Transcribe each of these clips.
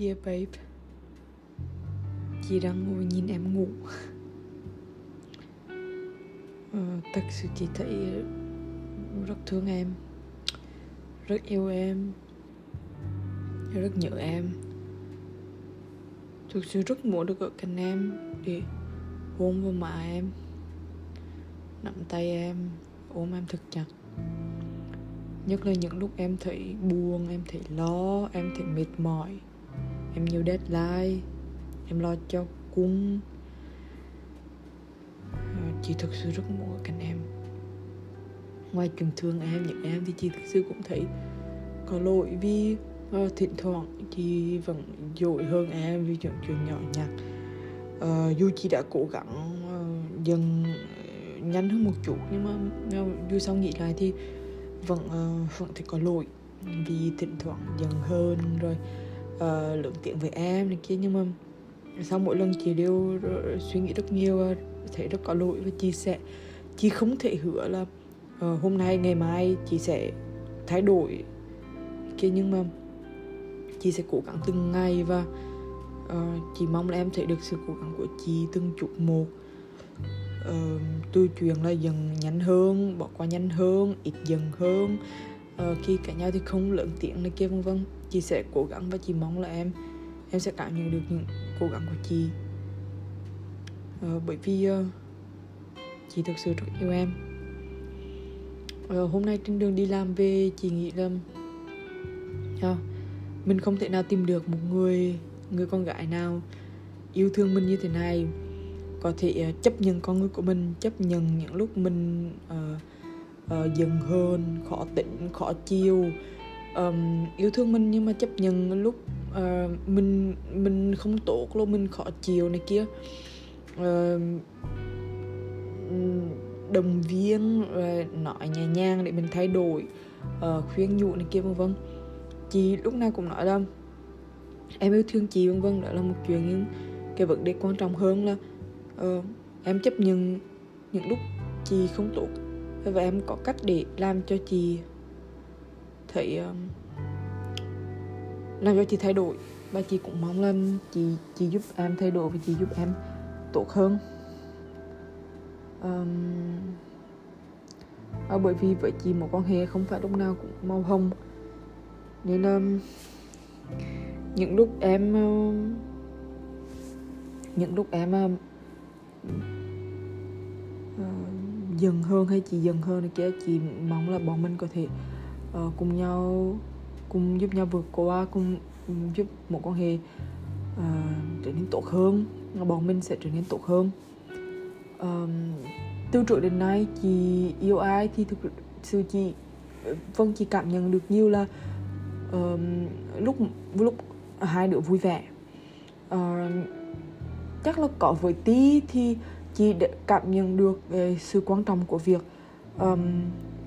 Dear babe Chị đang ngồi nhìn em ngủ. Ờ, Thật sự chị thấy rất thương em Rất yêu em Rất nhớ em. Thực sự rất muốn được ở cạnh em Để hôn vào má em Nắm tay em Ôm em thật chặt. Nhất là những lúc em thấy buồn, em thấy lo, em thấy mệt mỏi. Em nhiều deadline. Em lo cho cung. Ờ, chị thực sự rất muốn ở cạnh em. Ngoài chuyện thương em, những em thì chị thực sự cũng thấy Có lỗi vì uh, thỉnh thoảng chị vẫn dội hơn em vì những chuyện nhỏ nhặt. Uh, Dù chị đã cố gắng uh, dần nhanh hơn một chút nhưng mà dù sau nghĩ lại thì vẫn uh, vẫn thấy có lỗi vì thỉnh thoảng dần hơn rồi. Ờ, uh, lượng tiếng với em này kia nhưng mà sau mỗi lần chị đều ờ, suy nghĩ rất nhiều thấy rất có lỗi. Và chị sẽ chị không thể hứa là uh, hôm nay ngày mai chị sẽ thay đổi kia nhưng mà chị sẽ cố gắng từng ngày và uh, chị mong là em thấy được sự cố gắng của chị từng chút một. Uh, từ chuyện là dần nhanh hơn bỏ qua nhanh hơn ít dần hơn uh, khi cả nhau thì không lớn tiếng này kia vân vân. Chị sẽ cố gắng và chị mong là em em sẽ cảm nhận được những cố gắng của chị. Uh, bởi vì uh, chị thực sự rất yêu em. Uh, hôm nay trên đường đi làm về chị nghĩ là uh, mình không thể nào tìm được một người người con gái nào yêu thương mình như thế này. Có thể uh, chấp nhận con người của mình chấp nhận những lúc mình uh, uh, dần hơn khó tỉnh khó chiều. Um, yêu thương mình nhưng mà chấp nhận lúc uh, mình mình không tốt luôn mình khó chịu này kia. Ờ, uh, đồng viên uh, nói nhẹ nhàng để mình thay đổi uh, khuyên nhủ này kia vân vân. Chị lúc nào cũng nói là em yêu thương chị vân vân đó là một chuyện nhưng cái vấn đề quan trọng hơn là uh, em chấp nhận những lúc chị không tốt và em có cách để làm cho chị thấy um, làm cho chị thay đổi. Và chị cũng mong là chị chị giúp em thay đổi và chị giúp em tốt hơn. Um, à, bởi vì với chị một quan hệ không phải lúc nào cũng màu hồng. Nên um, những lúc em um, những lúc em um, uh, dần hơn hay chị dần hơn này kia chị mong là bọn mình có thể uh, cùng nhau cùng giúp nhau vượt qua cùng giúp một quan hệ uh, trở nên tốt hơn bọn mình sẽ trở nên tốt hơn. Um, từ trước đến nay chị yêu ai thì thực sự chị ờ, vâng chị cảm nhận được nhiều là um, lúc lúc hai đứa vui vẻ. Uh, chắc là có với tí thì chị đã cảm nhận được về sự quan trọng của việc um,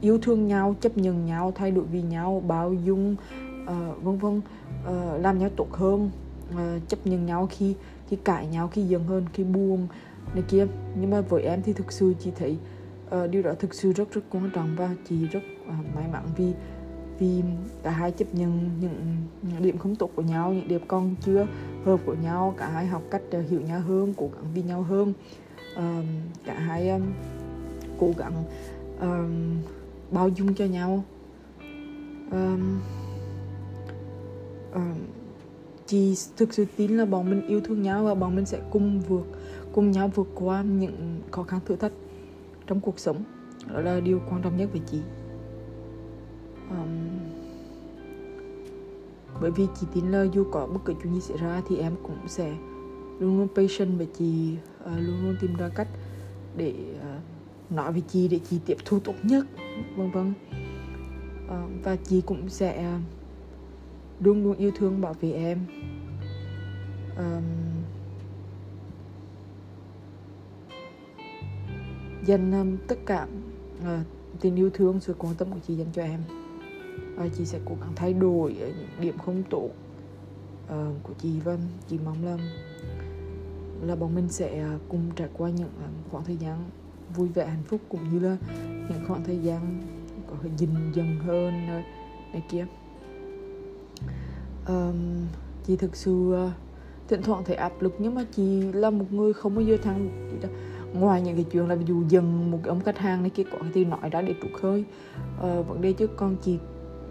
yêu thương nhau chấp nhận nhau thay đổi vì nhau bao dung uh, vân vân uh, làm nhau tốt hơn uh, chấp nhận nhau khi khi cãi nhau khi giận hơn khi buồn này kia. Nhưng mà với em thì thực sự chị thấy uh, điều đó thực sự rất rất quan trọng và chị rất uh, may mắn vì vì cả hai chấp nhận những, những điểm không tốt của nhau những điểm còn chưa hợp của nhau cả hai học cách uh, hiểu nhau hơn cố gắng vì nhau hơn uh, cả hai um, cố gắng um, bao dung cho nhau. Um, um, chị thực sự tin là bọn mình yêu thương nhau và bọn mình sẽ cùng vượt cùng nhau vượt qua những khó khăn thử thách trong cuộc sống. Đó là điều quan trọng nhất với chị. Um, bởi vì chị tin là dù có bất cứ chuyện gì xảy ra thì em cũng sẽ luôn luôn patient về chị uh, luôn luôn tìm ra cách để uh, nói với chị để chị tiếp thu tốt nhất vân vân. Uh, và chị cũng sẽ luôn luôn yêu thương bảo vệ em. Um, dành um, tất cả uh, tình yêu thương sự quan tâm của chị dành cho em. Và chị sẽ cố gắng thay đổi những điểm không tốt uh, của chị và chị mong là là bọn mình sẽ à, cùng trải qua những à, khoảng thời gian vui vẻ hạnh phúc cũng như là những khoảng thời gian có dình dần hơn này kia. Um, chị thực sự à, thỉnh thoảng thấy áp lực nhưng mà chị là một người không bao giờ thăng ngoài những cái chuyện là ví dụ dần một cái ông khách hàng này kia có thì nói ra để trục khơi uh, ờ, vấn đề chứ còn chị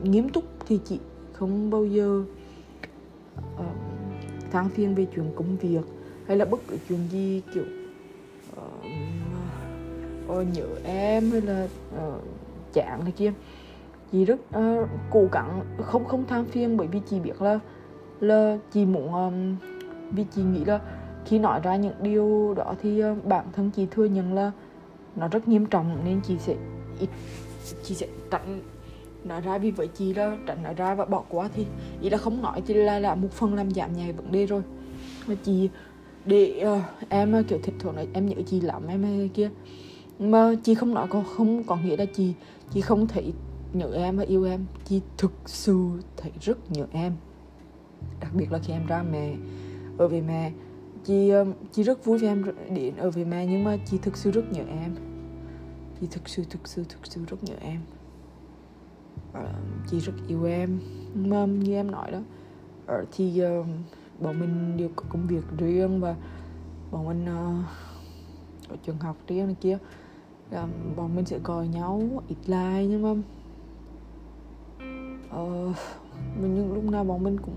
nghiêm túc thì chị không bao giờ uh, than phiền về chuyện công việc hay là bất cứ chuyện gì kiểu uh, nhớ em hay là uh, chán này kia. Chị rất uh, cố gắng không không than phiền bởi vì chị biết là là chị muốn um, vì chị nghĩ là khi nói ra những điều đó thì uh, bản thân chị thừa nhận là nó rất nghiêm trọng nên chị sẽ ít chị sẽ tránh nói ra vì với chị là tránh nói ra và bỏ qua thì ý là không nói thì là là một phần làm giảm nhẹ vấn đề rồi. Mà chị để uh, em ờ, kiểu thịt thuận này em nhớ chị lắm em hay kia. Mà chị không nói có không có nghĩa là chị chị không thấy nhớ em và yêu em. Chị thực sự thấy rất nhớ em. Đặc biệt là khi em ra mẹ ở với mẹ. Chị ờ, chị rất vui vì em đến ở với mẹ nhưng mà chị thực sự rất nhớ em. Chị thực sự thực sự thực sự rất nhớ em uh, chị rất yêu em. Mà như em nói đó ở thì uh, bọn mình đều có công việc riêng và bọn mình ờ, uh, ở trường học riêng này kia. Là bọn mình sẽ gọi nhau ít like nhưng mà uh, nhưng lúc nào bọn mình cũng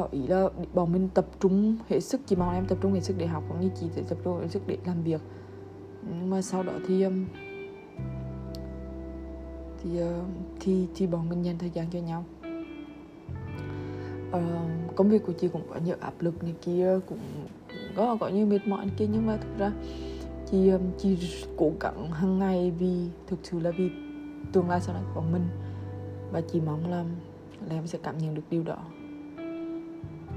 uh, ý là bọn mình tập trung hết sức chỉ mong em tập trung hết sức để học cũng như chị sẽ tập trung hết sức để làm việc. Nhưng mà sau đó thì um, thì ờ, uh, thì thì bọn mình dành thời gian cho nhau. Uh, công việc của chị cũng có nhiều áp lực này kia cũng có có nhiều mệt mỏi này kia nhưng mà thực ra chị um, chị cố gắng hàng ngày vì thực sự là vì tương lai sau này của mình. Và chị mong là, là em sẽ cảm nhận được điều đó.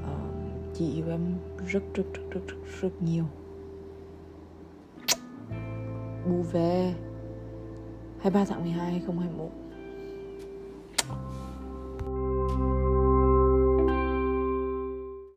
Uh, chị yêu em rất rất rất rất rất, rất nhiều. Bù về. 23 tháng 12 2021